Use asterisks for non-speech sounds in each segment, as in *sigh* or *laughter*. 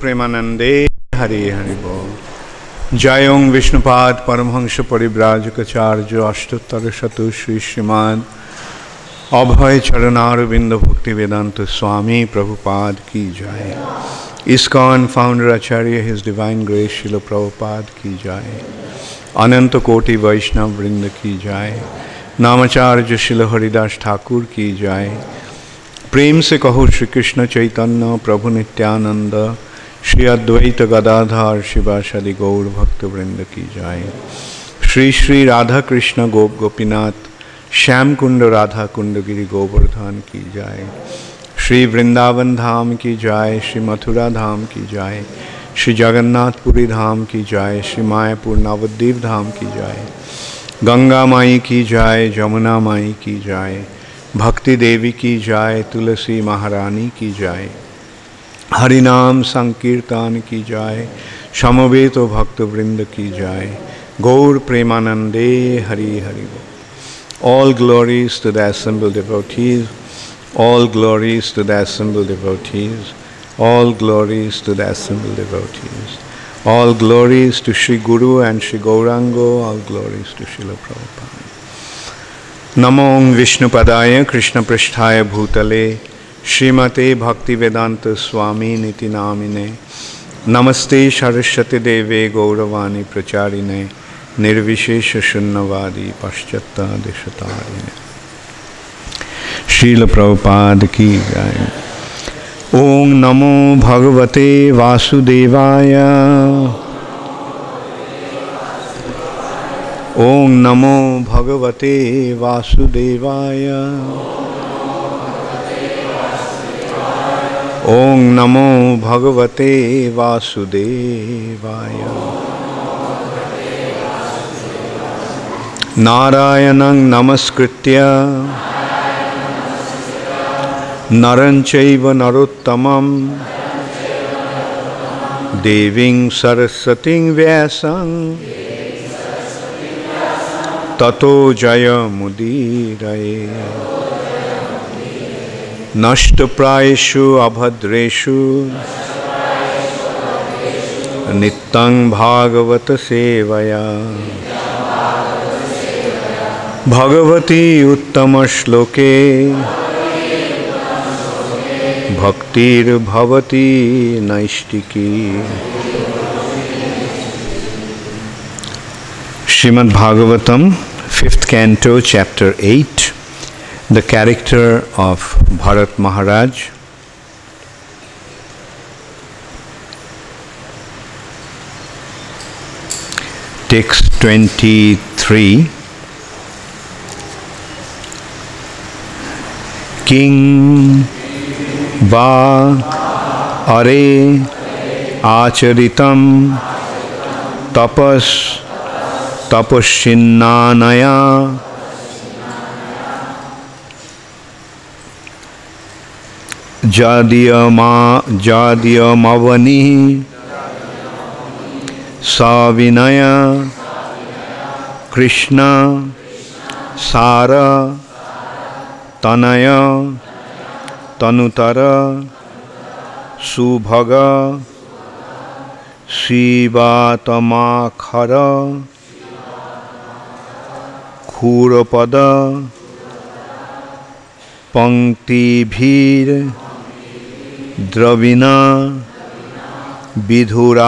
प्रेमानंदे हरे हरि बोल। जय ओं विष्णुपाद परमहंस परिव्राजकाचार्य अष्टोत्तर शत श्री श्रीमान अभय चरणारविंद भक्ति वेदांत स्वामी प्रभुपाद की जय। ISKCON founder acharya his divine grace Srila Prabhupada की जाए अनंत कोटि वैष्णव वृंद की जाए नामाचार्य शिल हरिदास ठाकुर की जाए प्रेम से कहो श्री कृष्ण चैतन्य, प्रभु नित्यानंद। श्री अद्वैत गदाधर शिवाशदि गौर भक्त वृंद की जाए श्री श्री राधा कृष्ण गोप गोपीनाथ श्याम कुंड राधा कुंड गिरी गोवर्धन की जाए श्री वृंदावन धाम की जाए श्री मथुरा धाम की जाए श्री जगन्नाथपुरी धाम की जाए श्री मायापुर नवद्वीप धाम की जाए गंगा माई की जाए जमुना माई की जाए भक्ति देवी की जाए तुलसी महारानी की जाए हरिनाम संकीर्तन की जाए समवेत तो भक्तवृंद की जाए। गौर प्रेमानंदे Hari Hari all glories to the assembled devotees all glories to the assembled devotees all glories to the assembled devotees all glories to Shri guru and Shri Gauranga all glories to Shri Prabhupada नमो विष्णुपदाय कृष्ण पृष्ठाय भूतले श्रीमते भक्ति वेदांत स्वामी नीति नामिने नमस्ते सरस्वती देवे गौरवाणी प्रचारिणे, निर्विशेष शून्यवादी पश्चातादिशतारिणे शील प्रभुपाद की गाय ओम नमो भगवते वासुदेवाय। ओम नमो भगवते वासुदेवाय। ॐ नमो भगवते वासुदेवाय। नारायणं नमस्कृत्य। नरं चैव नरोत्तमं देवीं सरस्वतीं व्यासं। ततो जयमुदीरये। नष्टप्रायेषु अभद्रेषु। नित्यं भागवतसेवया भगवती उत्तमश्लोके। भक्तिर्भवती नैष्टिकी Srimad Bhagavatam fifth canto chapter eight the character of Bharat Maharaj. Text 23 King Va Are Acharitam Tapas Tapashinanaya जादीयमा जादीयमवनिः सविनय कृष्ण सार तनय तनुतर सुभग शिवातमाखर खूरपद पंक्तिभीर द्रविण विधुरातुरस्य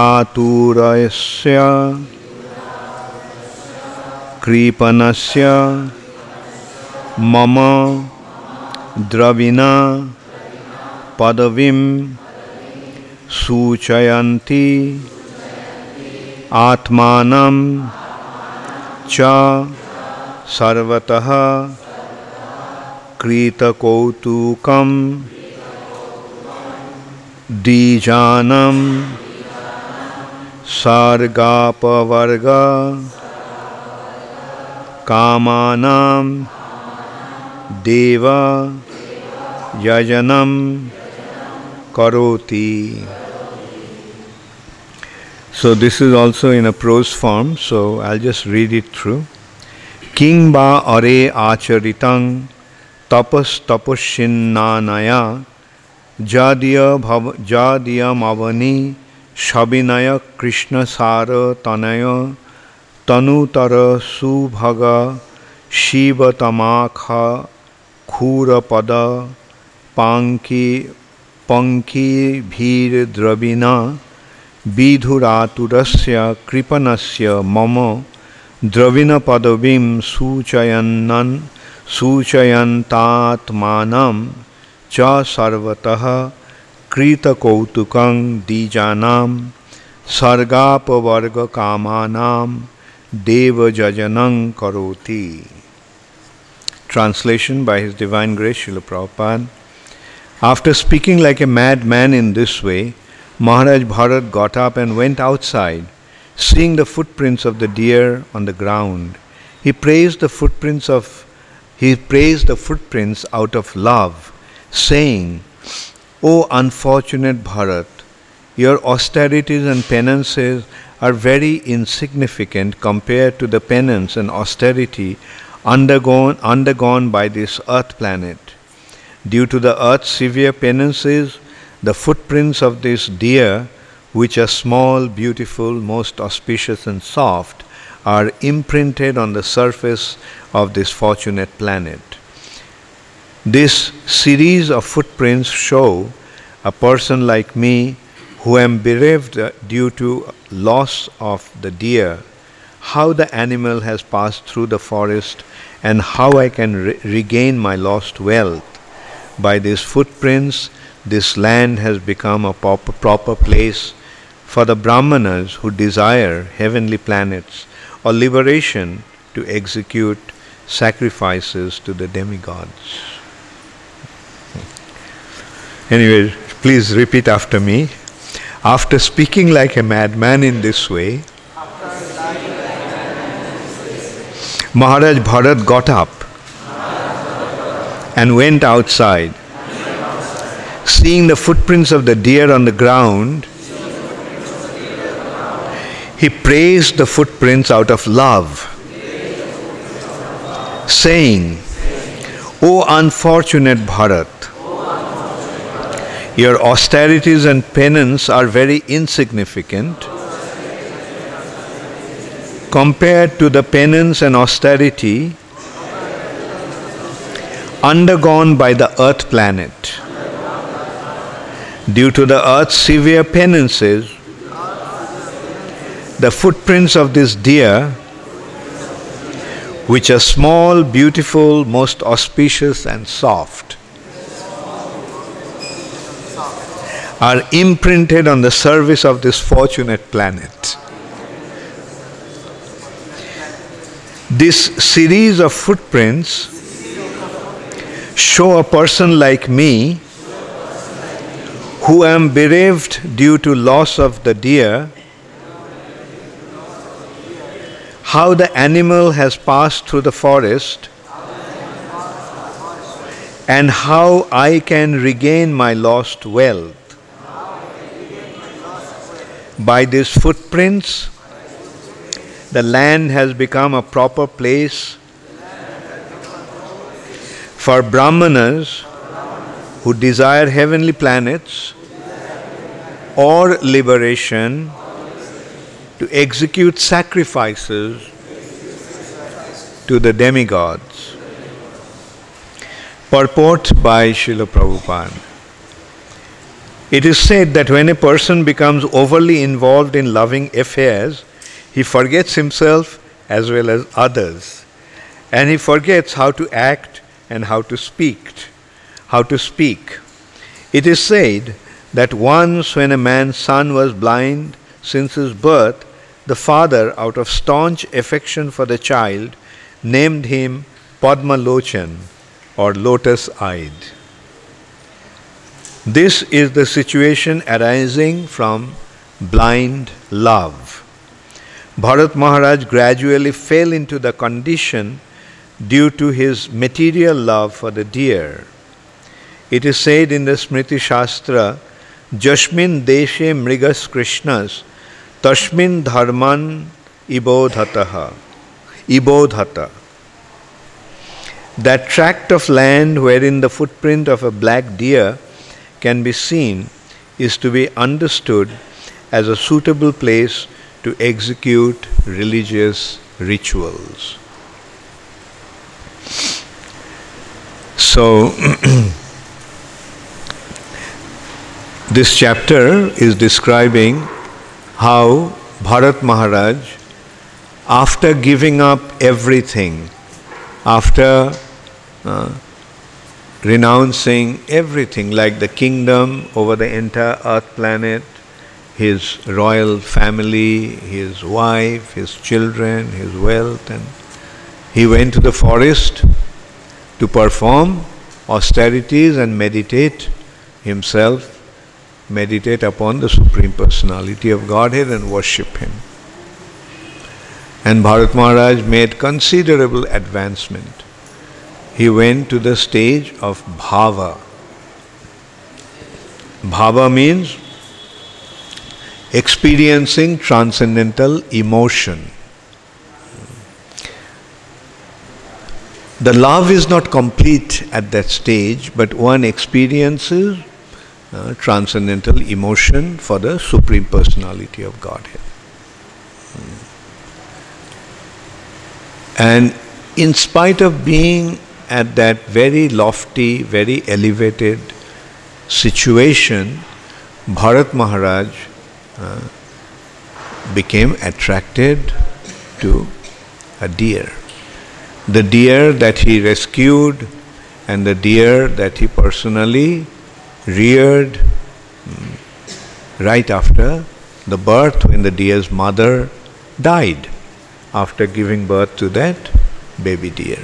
कृपणस्य मम द्रविणा पदवीं सूचयन्ति आत्मानं च सर्वतः कृतकौतुकं दीजानम सार्गापवर्ग काम देवा यजनम करोति। So this is also in a prose form so I just read it through king बा अरे आचरितं तपस्तपस्िन्नानया जादिय भव जादियमवनी सविनय कृष्ण सार तनय, तनुतर सुभग शिवतमाख खूरपद पाङ्की पङ्कीभिर्द्रविणा विधुरातुरस्य कृपणस्य मम, द्रविणपदवीं सूचयन्नन्, सूचयन्तात्मानं। च सर्वतः कृतकौतुकं द्विजानां सर्गापवर्गकामानां देवजजनं करोति Translation by His Divine Grace Srila Prabhupada. After speaking like a madman in this way, Maharaj Bharat got up and went outside. Seeing the footprints of the deer on the ground, he praised the footprints of he praised the footprints out of love, saying, O unfortunate Bharat, your austerities and penances are very insignificant compared to the penance and austerity undergone, undergone by this earth planet. Due to the earth's severe penances, the footprints of this deer, which are small, beautiful, most auspicious, and soft, are imprinted on the surface of this fortunate planet. This series of footprints show a person like me who am bereaved due to loss of the deer, how the animal has passed through the forest and how I can re- regain my lost wealth. By these footprints, this land has become a proper, proper place for the Brahmanas who desire heavenly planets or liberation to execute sacrifices to the demigods. Anyway, please repeat after me. After speaking like a madman in this way, Maharaj Bharat got up and went outside. Seeing the footprints of the deer on the ground, he praised the footprints out of love, saying, O unfortunate Bharat, your austerities and penance are very insignificant compared to the penance and austerity undergone by the earth planet. Due to the earth's severe penances, the footprints of this deer, which are small, beautiful, most auspicious, and soft, are imprinted on the surface of this fortunate planet. This series of footprints show a person like me who am bereaved due to loss of the deer how the animal has passed through the forest and how I can regain my lost wealth. By these footprints, the land has become a proper place for Brahmanas who desire heavenly planets or liberation to execute sacrifices to the demigods. Purport by Srila Prabhupada. It is said that when a person becomes overly involved in loving affairs, he forgets himself as well as others. And he forgets how to act and how to speak. How to speak. It is said that once when a man's son was blind since his birth, the father, out of staunch affection for the child, named him Padma Lochan or lotus eyed. This is the situation arising from blind love. Bharat Maharaj gradually fell into the condition due to his material love for the deer. It is said in the Smriti Shastra, Jashmin Deshe Mrigas Krishnas, Tashmin Dharman Ibodhataha, Ibodhata. That tract of land wherein the footprint of a black deer can be seen is to be understood as a suitable place to execute religious rituals. So, *clears throat* this chapter is describing how Bharat Maharaj, after giving up everything, after uh, renouncing everything like the kingdom over the entire earth planet, his royal family, his wife, his children, his wealth, and he went to the forest to perform austerities and meditate himself, meditate upon the Supreme Personality of Godhead and worship Him. And Bharat Maharaj made considerable advancement. He went to the stage of bhava. Bhava means experiencing transcendental emotion. The love is not complete at that stage, but one experiences uh, transcendental emotion for the Supreme Personality of Godhead. And in spite of being at that very lofty, very elevated situation, Bharat Maharaj uh, became attracted to a deer. The deer that he rescued and the deer that he personally reared mm, right after the birth when the deer's mother died after giving birth to that baby deer.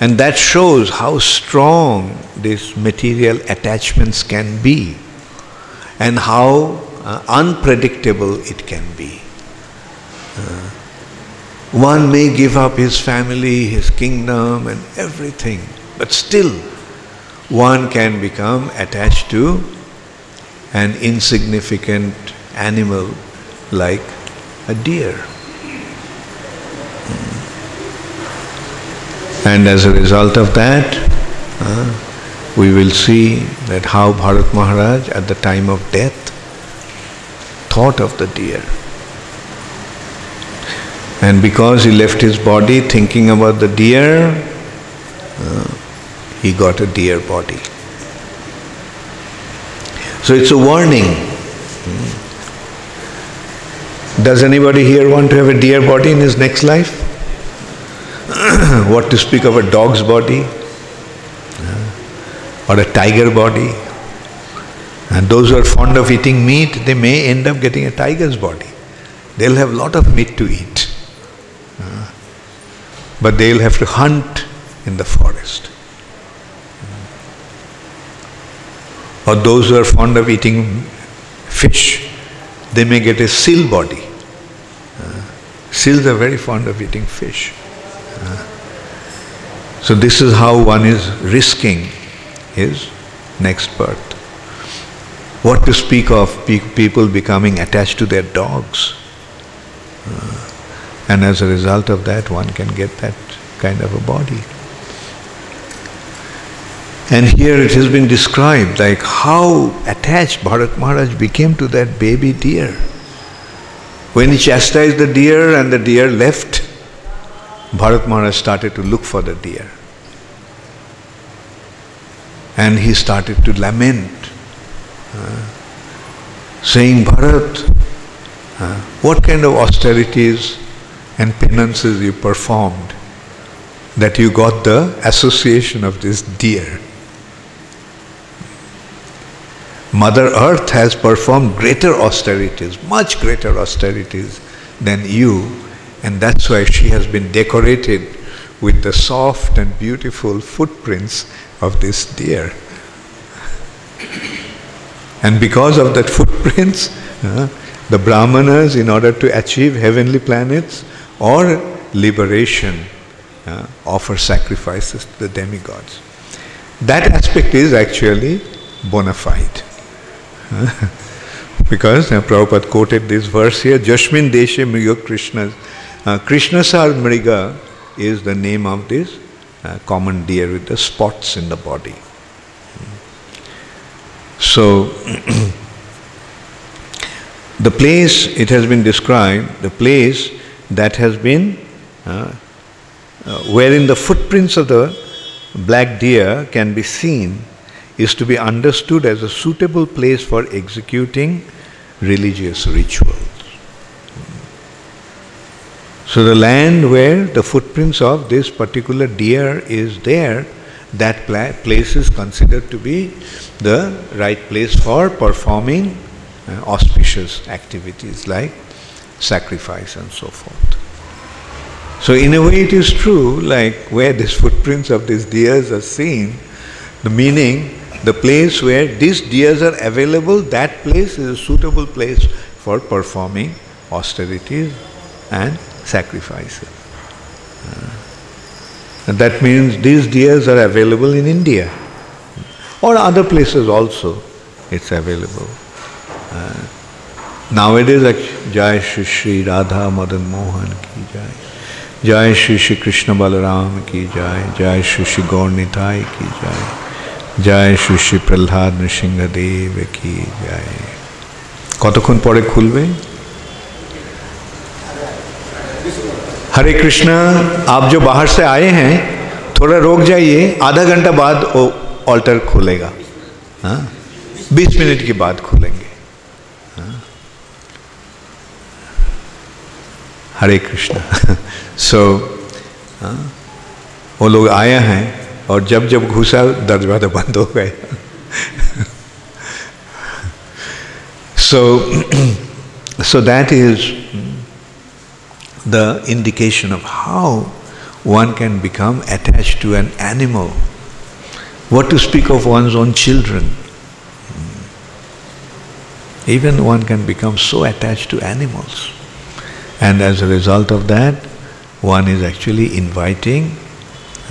And that shows how strong these material attachments can be and how uh, unpredictable it can be. Uh, one may give up his family, his kingdom, and everything, but still one can become attached to an insignificant animal like a deer. And as a result of that, uh, we will see that how Bharat Maharaj at the time of death thought of the deer. And because he left his body thinking about the deer, uh, he got a deer body. So it's a warning. Hmm. Does anybody here want to have a deer body in his next life? What to speak of a dog's body? or a tiger body. And those who are fond of eating meat, they may end up getting a tiger's body. They'll have a lot of meat to eat. Uh, but they'll have to hunt in the forest. Or those who are fond of eating fish, they may get a seal body. Uh, seals are very fond of eating fish. So this is how one is risking his next birth. What to speak of people becoming attached to their dogs. Uh, and as a result of that, one can get that kind of a body. And here it has been described like how attached Bharat Maharaj became to that baby deer. When he chastised the deer and the deer left, Bharat Maharaj started to look for the deer. And he started to lament, uh, saying, Bharat, uh, what kind of austerities and penances you performed that you got the association of this deer? Mother Earth has performed greater austerities, much greater austerities than you, and that's why she has been decorated with the soft and beautiful footprints of this deer. And because of that footprints, uh, the Brahmanas, in order to achieve heavenly planets or liberation, uh, offer sacrifices to the demigods. That aspect is actually bona fide. *laughs* Because uh, Prabhupada quoted this verse here, Jashmin Deshe Mriga Krishna. Uh, Krishnasar Mriga is the name of this uh, common deer with the spots in the body. So, *clears throat* the place, it has been described, the place that has been, uh, uh, wherein the footprints of the black deer can be seen, is to be understood as a suitable place for executing religious rituals. So, the land where the footprints of this particular deer is there, that place is considered to be the right place for performing uh, auspicious activities like sacrifice and so forth. So, in a way, it is true, like where these footprints of these deers are seen, the meaning, the place where these deers are available, that place is a suitable place for performing austerities and sacrifices. Uh, and that means these deers are available in India or other places also it's available. Uh, nowadays, Jai Shri Shri Radha Madan Mohan ki Jai. Jai Shri Shri Krishna Balaram ki Jai. Jai Shri Shri Gaur Nitai ki Jai. Jai Shri Shri Prahlad Nrsingadev ki Jai. কতক্ষণ পরে খুলবে हरे कृष्णा, आप जो बाहर से आए हैं, थोड़ा रोक जाइए, आधा घंटा बाद वो ऑल्टर खुलेगा। हाँ? बीस मिनट के बाद खुलेंगे। हाँ? हरे कृष्णा। *laughs* सो हाँ? वो लोग आए हैं और जब जब घुसा, दरवाज़ा बंद हो गए। So so that is the indication of how one can become attached to an animal. What to speak of one's own children? Even one can become so attached to animals. And as a result of that, one is actually inviting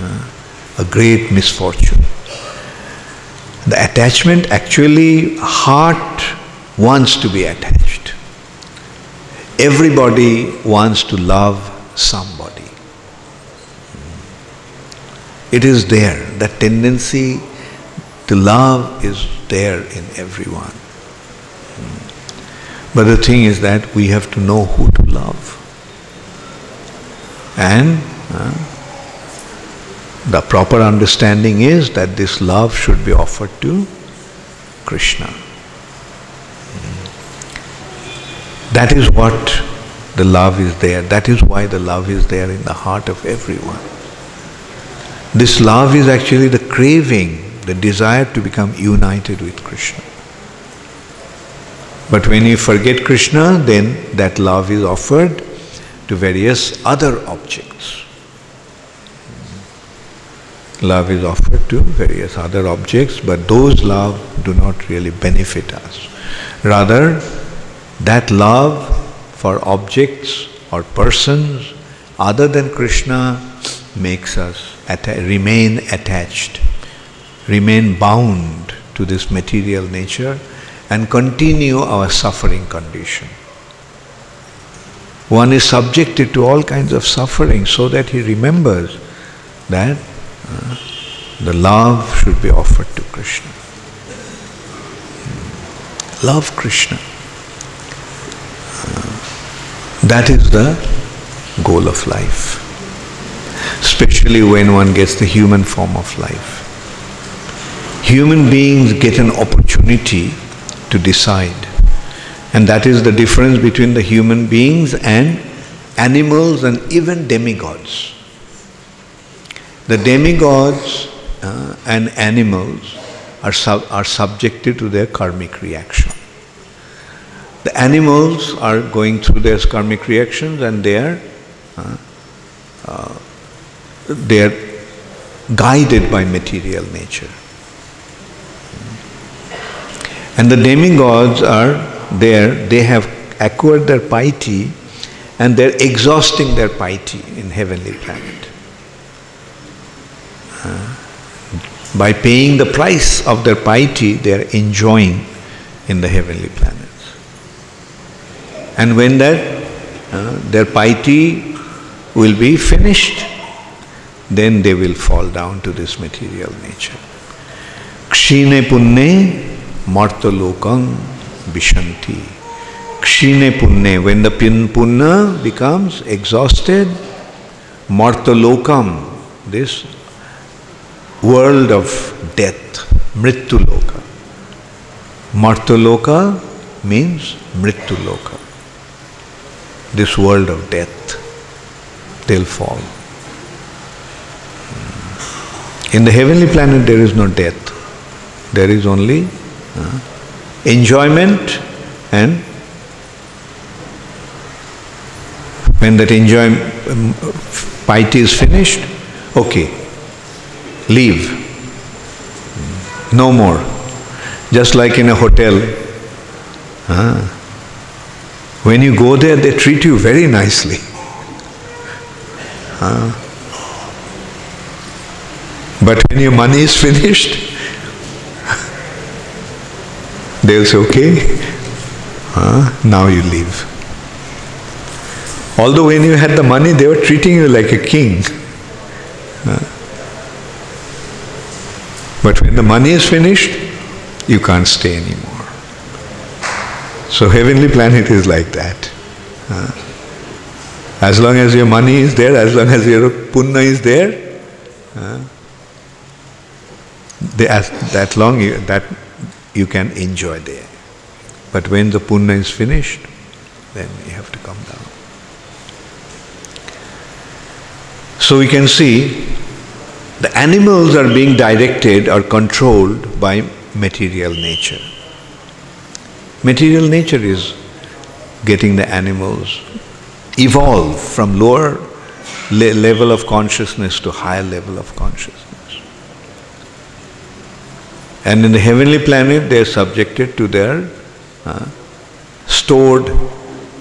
uh, a great misfortune. The attachment actually, heart wants to be attached. Everybody wants to love somebody. It is there. That tendency to love is there in everyone. But the thing is that we have to know who to love. And uh, the proper understanding is that this love should be offered to Krishna. That is what the love is there. That is why the love is there in the heart of everyone. This love is actually the craving, the desire to become united with Krishna. But when you forget Krishna, then that love is offered to various other objects. Love is offered to various other objects, but those love do not really benefit us. Rather, that love for objects or persons other than Krishna makes us atta- remain attached, remain bound to this material nature and continue our suffering condition. One is subjected to all kinds of suffering so that he remembers that uh, the love should be offered to Krishna. Love Krishna. That is the goal of life, especially when one gets the human form of life. Human beings get an opportunity to decide, and that is the difference between the human beings and animals and even demigods. The demigods uh, and animals are, sub- are subjected to their karmic reaction. The animals are going through their karmic reactions and they are, uh, uh, they are guided by material nature. And the demigods are there, they have acquired their piety and they're exhausting their piety in heavenly planet. Uh, by paying the price of their piety, they are enjoying in the heavenly planet. And when that uh, their piety will be finished, then they will fall down to this material nature. Kshine punne martalokang vishanti. Kshine punne, when the punna becomes exhausted, martalokam, this world of death, mrityuloka. Martaloka means mrityuloka. This world of death, they'll fall. In the heavenly planet, there is no death. There is only uh, enjoyment and when that enjoyment, um, piety is finished, okay, leave. No more. Just like in a hotel. Uh, when you go there, they treat you very nicely. Uh, but when your money is finished, *laughs* they'll say, okay, uh, now you leave. Although when you had the money, they were treating you like a king. Uh, but when the money is finished, you can't stay anymore. So heavenly planet is like that. Uh, as long as your money is there, as long as your punna is there, uh, they, as, that long you, that you can enjoy there. But when the punna is finished, then you have to come down. So we can see the animals are being directed or controlled by material nature. Material nature is getting the animals evolve from lower le- level of consciousness to higher level of consciousness. And in the heavenly planet, they are subjected to their uh, stored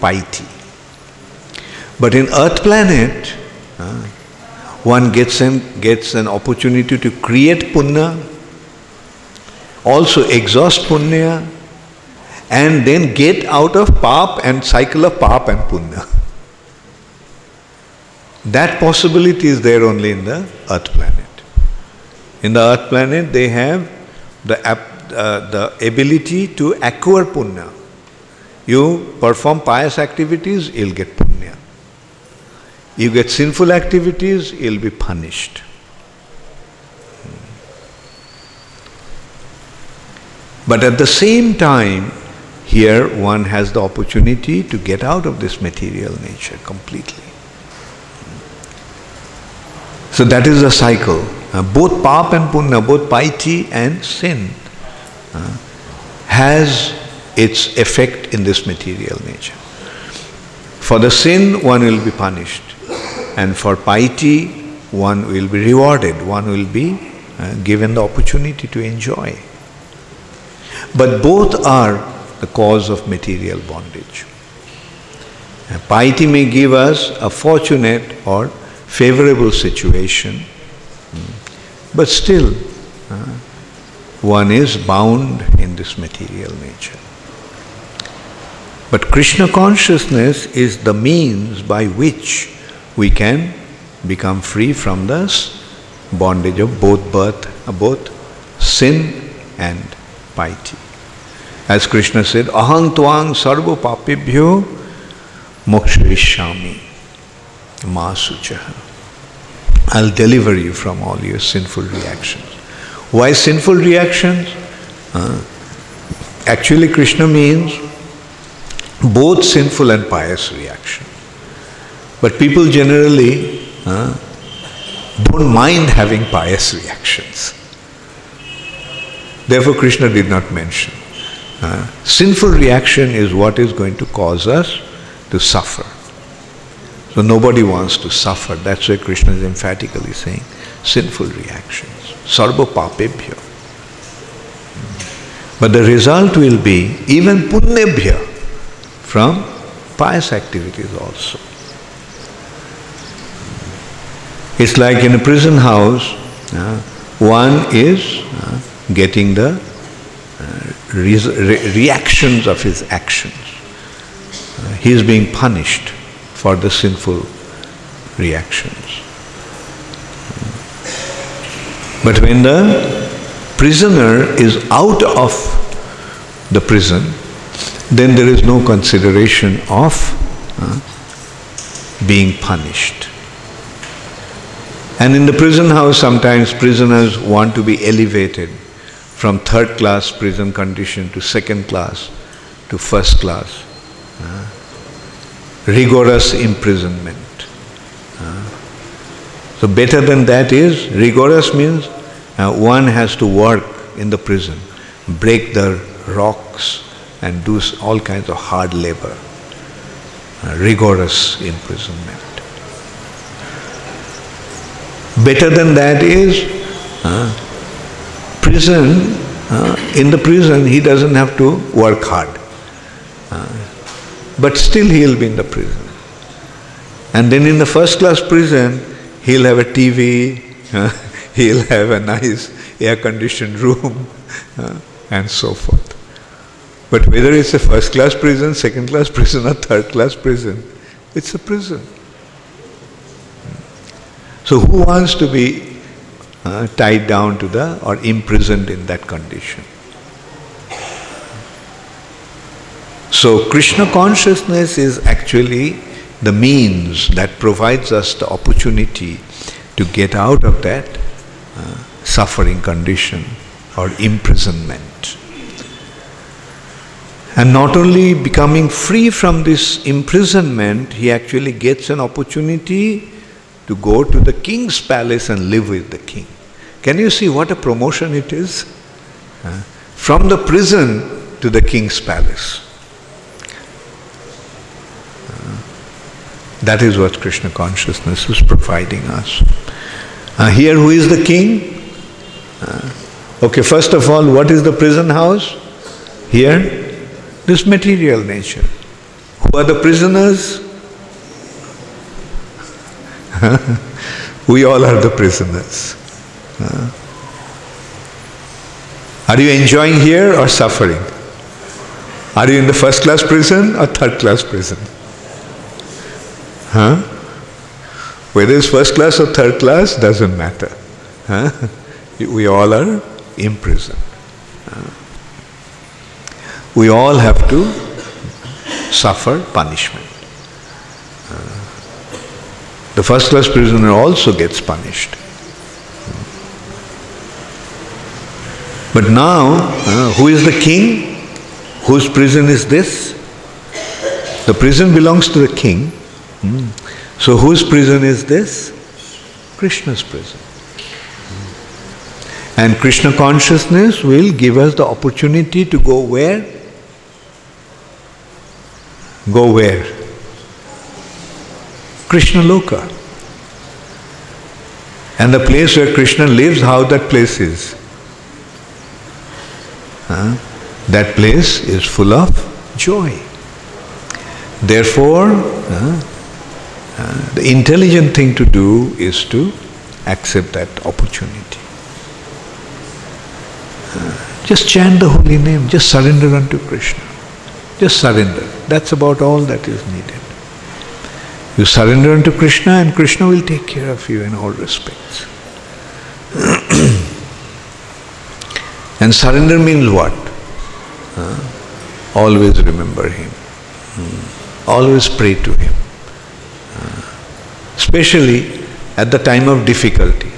piety. But in earth planet, uh, one gets an, gets an opportunity to create punya, also exhaust punya, and then get out of pap and cycle of pap and punya. That possibility is there only in the earth planet. In the earth planet, they have the, uh, the ability to acquire punya. You perform pious activities, you'll get punya. You get sinful activities, you'll be punished. But at the same time, here one has the opportunity to get out of this material nature completely. So that is the cycle. Uh, both pap and punya, both piety and sin, uh, has its effect in this material nature. For the sin, one will be punished, and for piety, one will be rewarded, one will be uh, given the opportunity to enjoy. But both are the cause of material bondage. Uh, piety may give us a fortunate or favorable situation but still, uh, one is bound in this material nature. But Krishna consciousness is the means by which we can become free from this bondage of both birth, both sin and piety. As Krishna said, Ahang twang sarva papibhyo mokshayishami masuchaha. I'll deliver you from all your sinful reactions. Why sinful reactions? Uh, actually, Krishna means both sinful and pious reaction. But people generally uh, don't mind having pious reactions. Therefore, Krishna did not mention. Uh, sinful reaction is what is going to cause us to suffer. So nobody wants to suffer. That's why Krishna is emphatically saying sinful reactions. Sarva papebhya. But the result will be even punyabhya from pious activities also. It's like in a prison house, uh, one is uh, getting the uh, re- re- reactions of his actions. Uh, he is being punished for the sinful reactions. But when the prisoner is out of the prison, then there is no consideration of uh, being punished. And in the prison house, sometimes prisoners want to be elevated from third class prison condition to second class to first class. Uh, rigorous imprisonment. Uh, so, better than that is rigorous means uh, one has to work in the prison, break the rocks, and do all kinds of hard labor. Rigorous imprisonment. Better than that is prison. Uh, in the prison, he doesn't have to work hard. Uh, but still, he'll be in the prison. And then in the first class prison, he'll have a TV, *laughs* uh, he'll have a nice air conditioned room, *laughs* uh, and so forth. But whether it's a first class prison, second class prison, or third class prison, it's a prison. So, who wants to be uh, tied down to the or imprisoned in that condition? So, Krishna consciousness is actually the means that provides us the opportunity to get out of that uh, suffering condition or imprisonment. And not only becoming free from this imprisonment, he actually gets an opportunity to go to the king's palace and live with the king. Can you see what a promotion it is? From the prison to the king's palace. That is what Krishna consciousness is providing us. Uh, here, who is the king? Uh, okay, first of all, what is the prison house? Here, this material nature. Who are the prisoners? *laughs* we all are the prisoners. Are you enjoying here or suffering? Are you in the first class prison or third class prison? Huh? Whether it's first class or third class doesn't matter. Huh? *laughs* We all are imprisoned. We all have to suffer punishment. The first class prisoner also gets punished. But now, uh, who is the king? Whose prison is this? The prison belongs to the king. Hmm. So, whose prison is this? Krishna's prison. And Krishna consciousness will give us the opportunity to go where? Go where? Krishna Loka. And the place where Krishna lives, how that place is? Huh? That place is full of joy. Therefore, uh, uh, the intelligent thing to do is to accept that opportunity. Uh, just chant the holy name, just surrender unto Krishna. Just surrender. That's about all that is needed. You surrender unto Krishna, and Krishna will take care of you in all respects. *clears throat* and surrender means what? Uh, always remember Him. Mm. Always pray to Him. Uh, especially at the time of difficulty.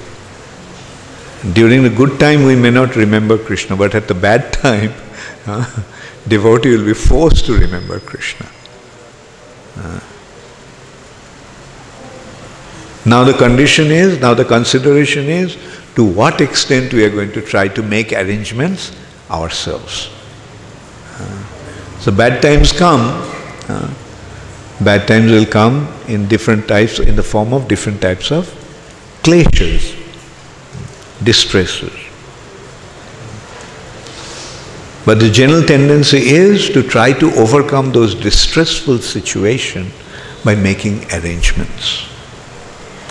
During the good time, we may not remember Krishna, but at the bad *laughs* time, uh, devotee will be forced to remember Krishna. Uh, now the condition is, now the consideration is, to what extent we are going to try to make arrangements ourselves. Uh, so bad times come, uh, bad times will come in different types, in the form of different types of clashes, distresses. But the general tendency is to try to overcome those distressful situations by making arrangements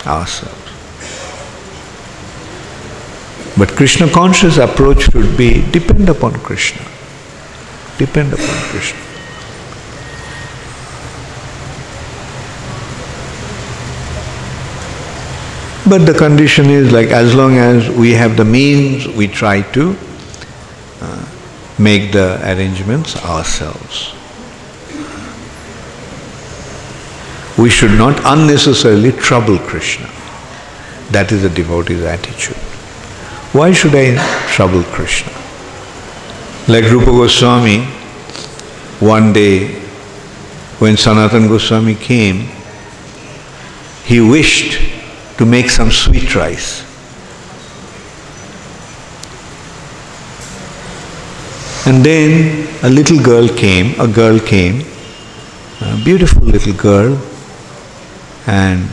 ourselves. But Krishna conscious approach should be depend upon Krishna. Depend upon Krishna. But the condition is like as long as we have the means, we try to uh, make the arrangements ourselves. We should not unnecessarily trouble Krishna. That is a devotee's attitude. Why should I trouble Krishna? Like Rupa Goswami, one day when Sanatan Goswami came, he wished to make some sweet rice. And then a little girl came, a girl came, a beautiful little girl, and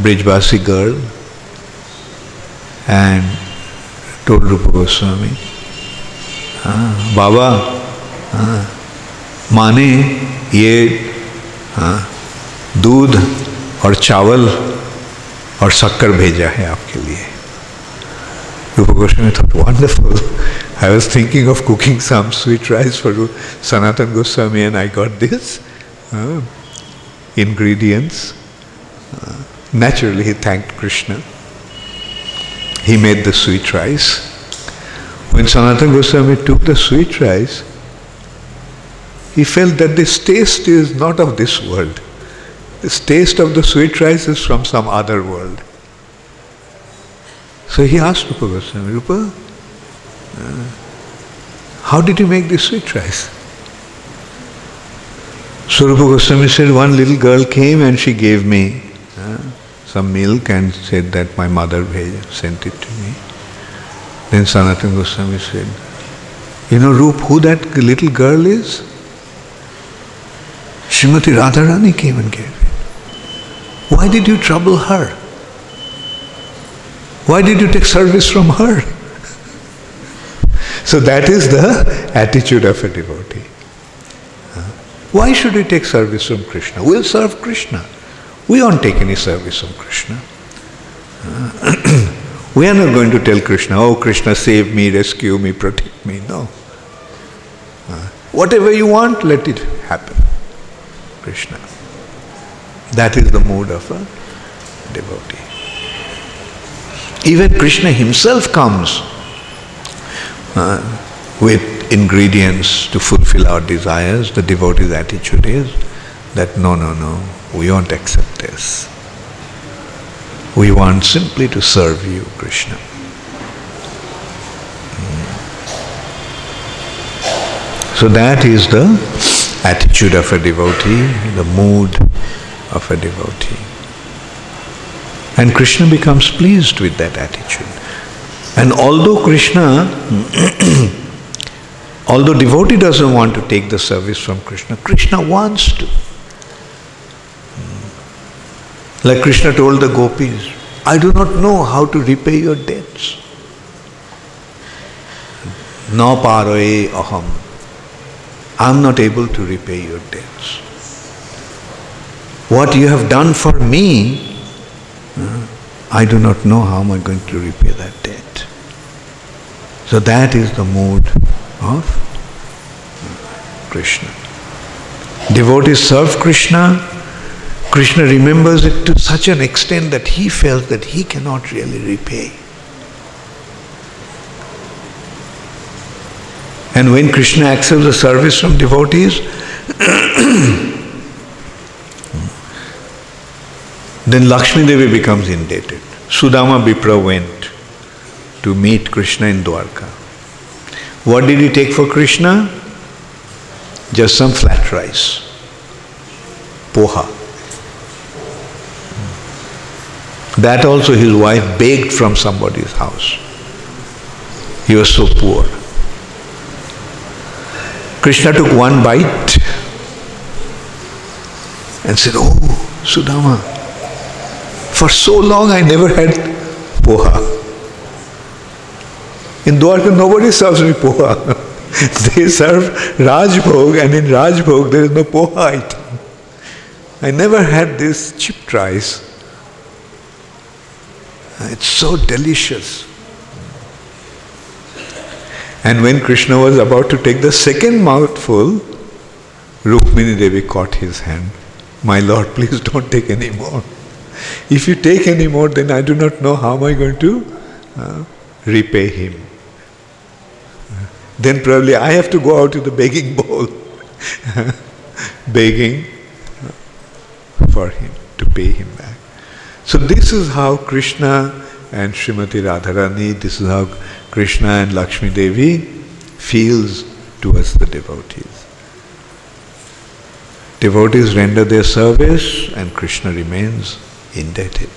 Brijbasi girl and told Rupa Goswami, हाँ बाबा हाँ माने ये ah, दूध और चावल और शक्कर भेजा है आपके लिए. Rupa Goswami thought wonderful I was thinking of cooking some sweet rice for Sanatana Goswami and I got this ingredients. Naturally, he thanked Krishna. He made the sweet rice. When Sanatan Goswami took the sweet rice, he felt that this taste is not of this world. This taste of the sweet rice is from some other world. So he asked Rupa Goswami, Rupa, uh, how did you make this sweet rice? So Rupa Goswami said, one little girl came and she gave me uh, some milk and said that my mother sent it to me. Then Sanatan Goswami said, you know, Rup, who that little girl is? Srimati Radharani came and gave it. Why did you trouble her? Why did you take service from her? *laughs* so that is the attitude of a devotee. Why should we take service from Krishna? We'll serve Krishna. We won't take any service from Krishna. *clears throat* we are not going to tell Krishna, oh Krishna, save me, rescue me, protect me. No. Whatever you want, let it happen. Krishna. That is the mood of a devotee. Even Krishna himself comes uh, with ingredients to fulfill our desires. The devotee's attitude is that no, no, no, we won't accept this. We want simply to serve you, Krishna. Hmm. So that is the attitude of a devotee, the mood of a devotee. And Krishna becomes pleased with that attitude. And although Krishna, *clears throat* although devotee doesn't want to take the service from Krishna, Krishna wants to. Like Krishna told the gopis, I do not know how to repay your debts. No paroe aham. I am not able to repay your debts. What you have done for me, I do not know how am I going to repay that debt. So that is the mood of Krishna. Devotees serve Krishna. Krishna remembers it to such an extent that he felt that he cannot really repay. And when Krishna accepts the service from devotees, *coughs* Then Lakshmi Devi becomes indebted. Sudama Vipra went to meet Krishna in Dwarka. What did he take for Krishna? Just some flat rice. Poha. That also his wife begged from somebody's house. He was so poor. Krishna took one bite and said, Oh, Sudama, for so long I never had poha. In Dwarka nobody serves me poha. *laughs* they serve Rajbhog and in Rajbhog there is no poha item. I never had this chipped rice. It's so delicious. And when Krishna was about to take the second mouthful, Rukmini Devi caught his hand. My lord, please don't take any more. If you take any more, then I do not know how am I going to uh, repay him. then probably I have to go out to the begging bowl, *laughs* begging for him to pay him back. So this is how Krishna and Srimati Radharani, this is how Krishna and Lakshmi Devi feels towards the devotees. Devotees render their service and Krishna remains indebted.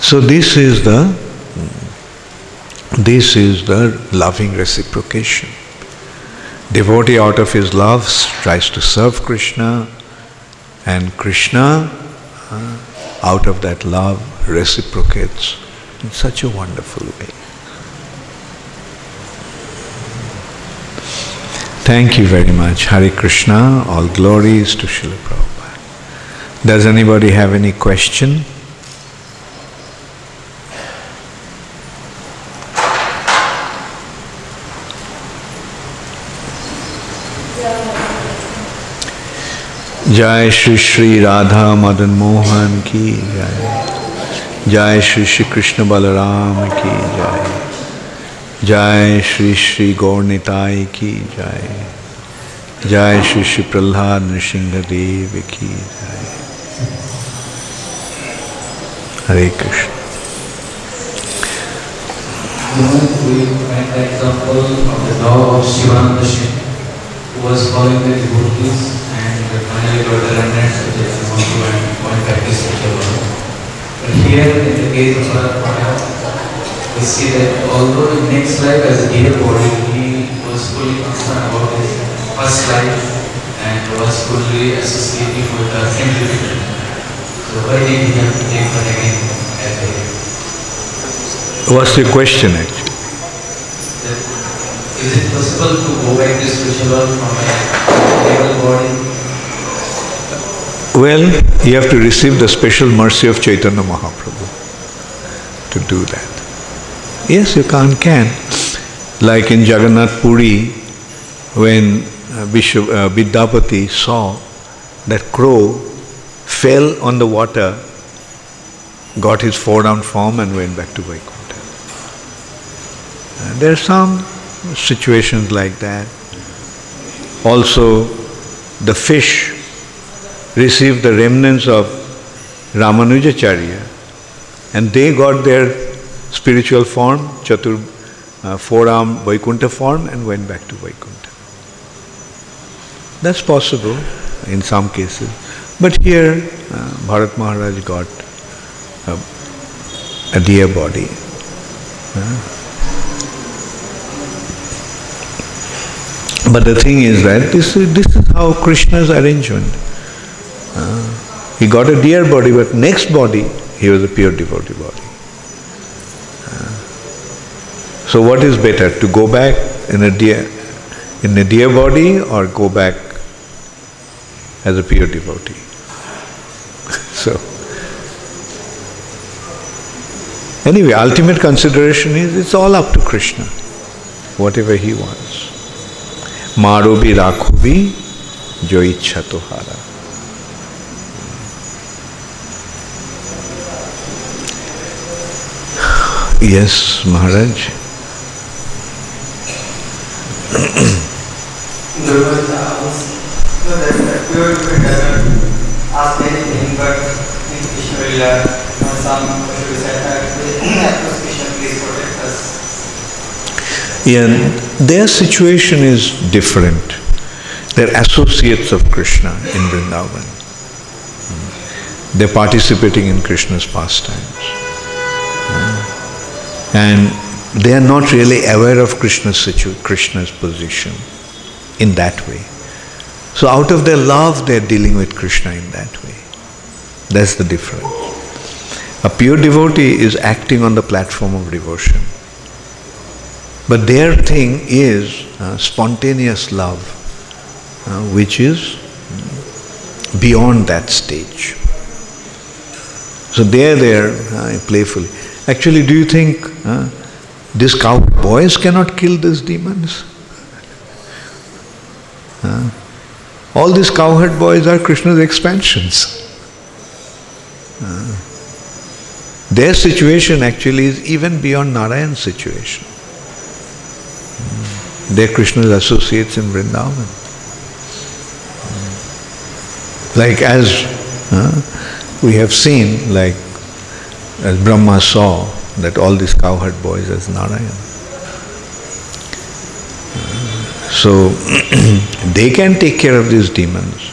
So this is the hmm, this is the loving reciprocation. Devotee out of his love tries to serve Krishna and Krishna uh, out of that love reciprocates in such a wonderful way. Thank you very much. Hare Krishna. All glories to Srila Prabhupada. Does anybody have any question? जय श्री श्री राधा मदन मोहन की जय। जय श्री श्री कृष्ण बलराम की जय। जय श्री श्री गौर निताई की जय। जय श्री श्री प्रहलाद नृसिंह देव की जय। हरे Krishna. Was following the devotees finally got the remnants of the Mahaprabhu and one practice Shivananda. But here in the case of Bharat we see that although in next life as a deer body, he was fully concerned about his first life and was fully associating with the same religion. So why did he have to take birth again as a What's the question actually? that is it possible to go back to spiritual world from a level body? Well, you have to receive the special mercy of Chaitanya Mahaprabhu to do that. Yes, you can, can. Like in Jagannath Puri, when uh, Bishop uh, Vidyapati saw that crow fell on the water, got his four-round form and went back to Vaikuntha. Uh, there are some situations like that. Also, the fish received the remnants of Ramanujacharya and they got their spiritual form, Chatur, uh, four-arm Vaikuntha form and went back to Vaikuntha. That's possible in some cases. But here, uh, Bharat Maharaj got a, a deer body. Uh, but the thing is that this is, this is how Krishna's arrangement. He got a deer body, but next body, he was a pure devotee body. So what is better, to go back in a deer, in a deer body or go back as a pure devotee? *laughs* so, anyway, ultimate consideration is it's all up to Krishna, whatever he wants. Marubi রাখবি জয় ইচ্ছা protect Maharaj. Yeah, their situation is different. They're associates of Krishna in Vrindavan. They're participating in Krishna's pastimes. And they are not really aware of Krishna's situ- Krishna's position in that way. So out of their love, they're dealing with Krishna in that way. That's the difference. A pure devotee is acting on the platform of devotion. But their thing is uh, spontaneous love, uh, which is beyond that stage. So they are there uh, playfully. Actually, do you think uh, these cowboys cannot kill these demons? Uh, all these cowherd boys are Krishna's expansions. Uh, Their situation actually is even beyond Narayan's situation. Hmm. They're Krishna's associates in Vrindavan. Hmm. Like as uh, we have seen, like as Brahma saw that all these cowherd boys as Narayan. So *clears throat* they can take care of these demons.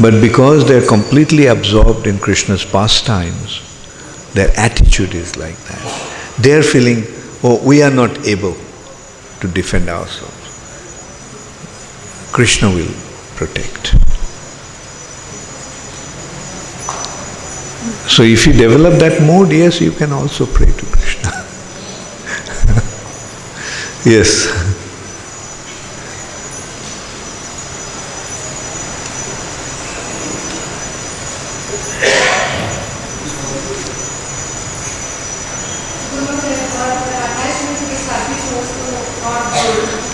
But because they're completely absorbed in Krishna's pastimes, their attitude is like that. They're feeling, oh, we are not able to defend ourselves. Krishna will protect. So if you develop that mode, yes, you can also pray to Krishna. *laughs* yes.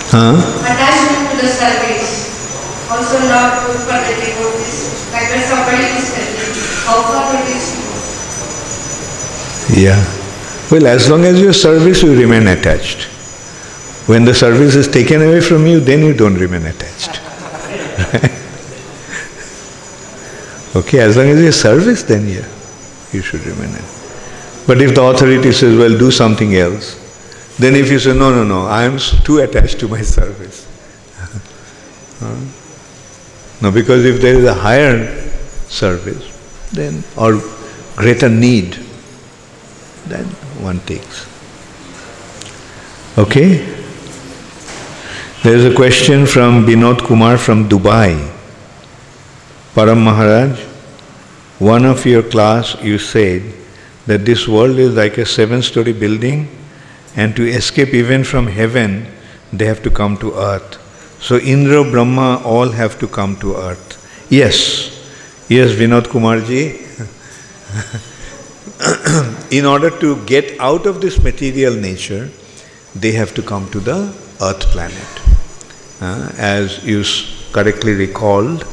Huh? Attachment to the service, also not good for the devotees. Like when somebody is telling, how far Yeah. Well, as long as your service, you remain attached. When the service is taken away from you, then you don't remain attached. *laughs* okay, as long as your service, then yeah, you should remain attached. But if the authority says, well, do something else, then if you say, no, no, no, I am too attached to my *laughs* service. *laughs* No, because if there is a higher service, then, or greater need, then one takes. Okay? There is a question from Binod Kumar from Dubai. Param Maharaj, one of your class you said that this world is like a seven story building and to escape even from heaven they have to come to earth. So Indra, Brahma all have to come to earth. Yes, yes Vinod Kumarji. *laughs* in order to get out of this material nature, they have to come to the earth planet. Uh, as you correctly recalled,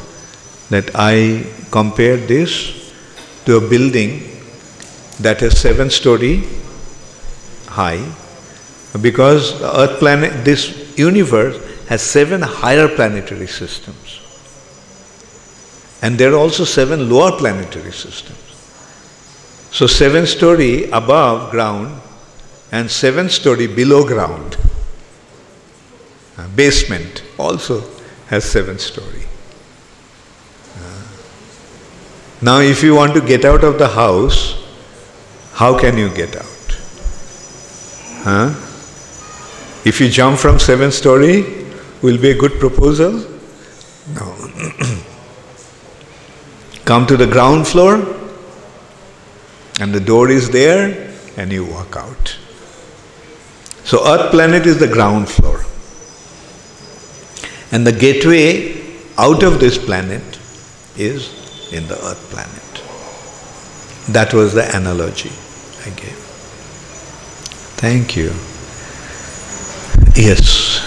that I compared this to a building that is seven story high, because the earth planet, this universe has seven higher planetary systems. And there are also seven lower planetary systems. So seven story above ground and seven story below ground. Uh, basement also has seven story. Uh, now if you want to get out of the house, how can you get out? Huh? If you jump from seven story, will be a good proposal? No. *clears throat* Come to the ground floor, and the door is there, and you walk out. So, Earth planet is the ground floor. And the gateway out of this planet is in the Earth planet. That was the analogy I gave. Thank you. Yes.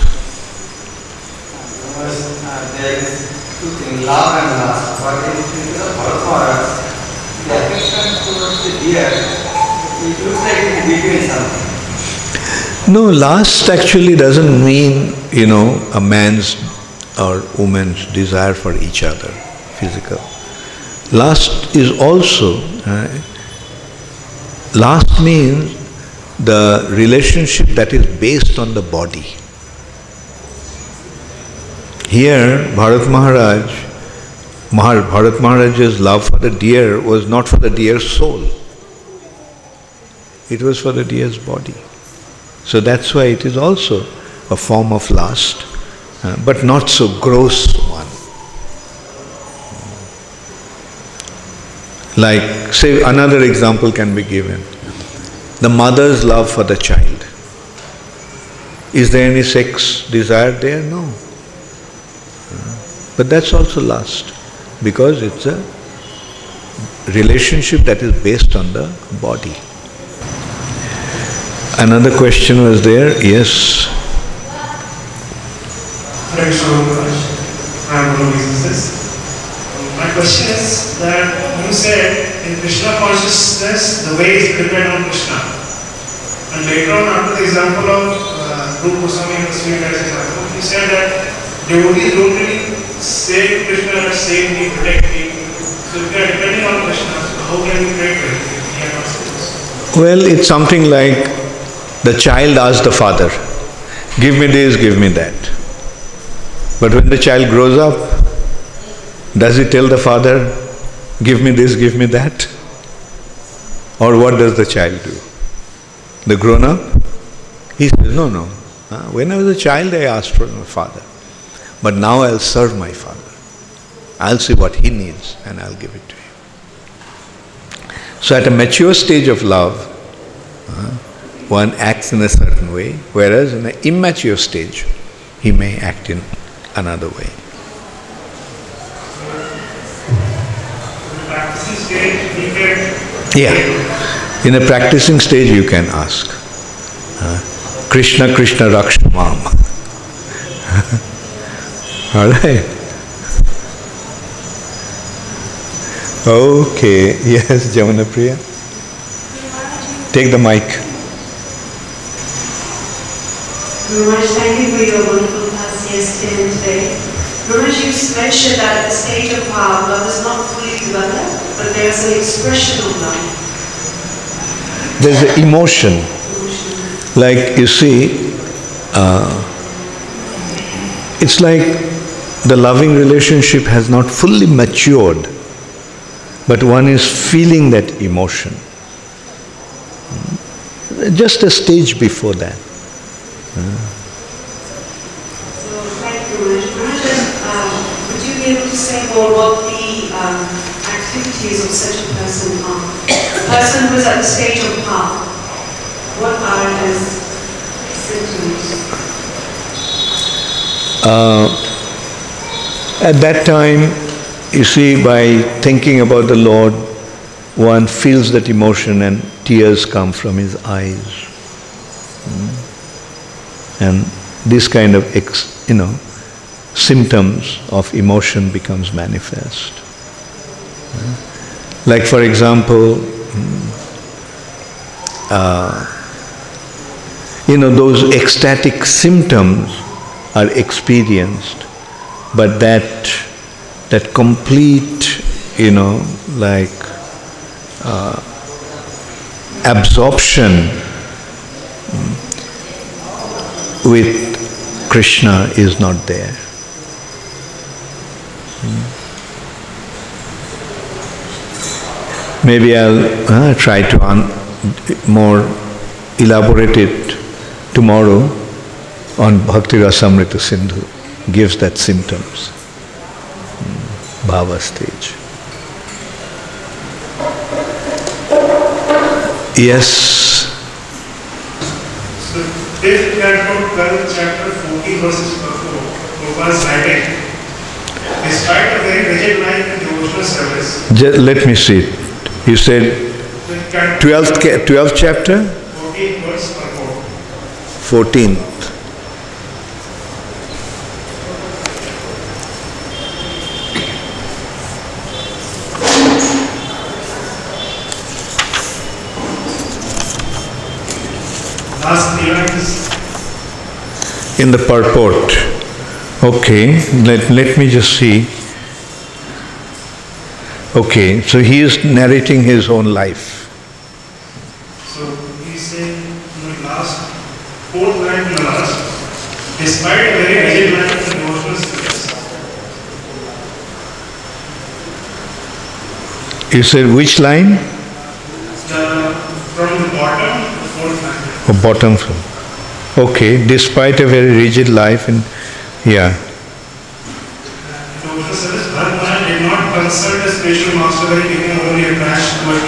There is two things, love and lust. But in the Bharat Maharaj, No, lust actually doesn't mean, you know, a man's or woman's desire for each other, physical. Lust is also, uh, lust means the relationship that is based on the body. Here, Bharat Maharaj, Mahar, Bharat Maharaj's love for the deer was not for the deer's soul. It was for the deer's body. So that's why it is also a form of lust, uh, but not so gross one. Like, say, another example can be given the mother's love for the child. Is there any sex desire there? No. But that's also lust because it's a relationship that is based on the body. Another question was there, yes. Hare Krishna Maharaj. I am one of. My question is that you said in Krishna consciousness, the way is depend on Krishna. And later on, after the example of uh, Rupa Goswami and Rice example, he said that devotees don't really to Krishna that save me, protect me. So if we are depending on Krishna, how can we pray to him if Well, it's something like the child asks the father, Give me this, give me that. But when the child grows up, does he tell the father, Give me this, give me that? Or what does the child do? The grown up? He says, No, no. When I was a child, I asked for my father. But now I'll serve my father. I'll see what he needs and I'll give it to him. So, at a mature stage of love, uh, one acts in a certain way, whereas in an immature stage, he may act in another way. to practicing stage, we can Yeah. In a practicing stage, you can ask uh, Krishna, Krishna, Rakshma Mam. *laughs* All right. Okay. *laughs* Yes, Jamana Priya. Take the mic. Ramesh, thank you for your wonderful class yesterday and today. Ramesh, you mentioned that at the stage of bhava, love is not fully developed, but there is an expression of love. There's an emotion. Like you see, uh, it's like the loving relationship has not fully matured, but one is feeling that emotion. Just a stage before that. So, thank you, um, would you be able to say more what the um, activities of such a person are? A person who is at the stage of bhava, what are his symptoms? At that time, you see, by thinking about the Lord, one feels that emotion and tears come from his eyes. Hmm. And this kind of, you know, symptoms of emotion becomes manifest. Hmm. Like for example, hmm, uh, you know, those ecstatic symptoms are experienced, but that that complete, you know, like uh, absorption mm, with Krishna is not there. Mm. Maybe I'll uh, try to un- more elaborate it tomorrow on Bhakti Rasamrita Sindhu. Gives that symptoms. Bhava stage. Yes. So this we are from 12 chapter 14 verses 4, Gopal is writing, despite a very rigid life in devotional service, Ju- let me see. You said the 12th, 12th chapter? 14 verse 4. 14th. In the purport. Okay, let, let me just see. Okay, so he is narrating his own life. So he's saying in the last, fourth line in the last, despite a very rigid life in devotional service, You said which line? the, from the bottom, the fourth line. Or bottom from? Okay, despite a very rigid life and yeah. Devotional service, Bharat did not consult a spiritual master by giving only a crash to a.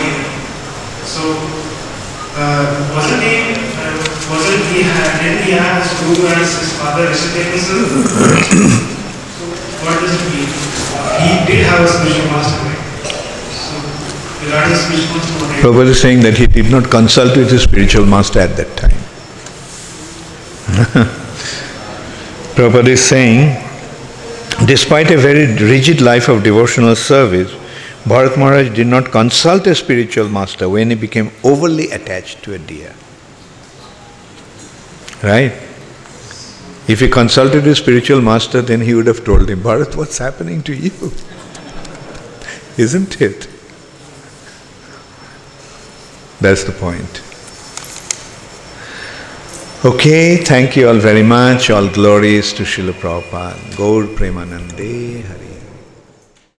So, wasn't he, wasn't he, didn't he have his guru as his father, Rishikesh? so, what does it mean? He did have a spiritual master, right? So, regarding spiritual master, Prabhupada is saying that he did not consult with his spiritual master at that time. *laughs* Prabhupada is saying, despite a very rigid life of devotional service, Bharat Maharaj did not consult a spiritual master when he became overly attached to a deer. Right? If he consulted his spiritual master, then he would have told him, Bharat, what's happening to you? *laughs* Isn't it? That's the point. Okay, thank you all very much. All glories to Srila Prabhupada. Gaur Premanande.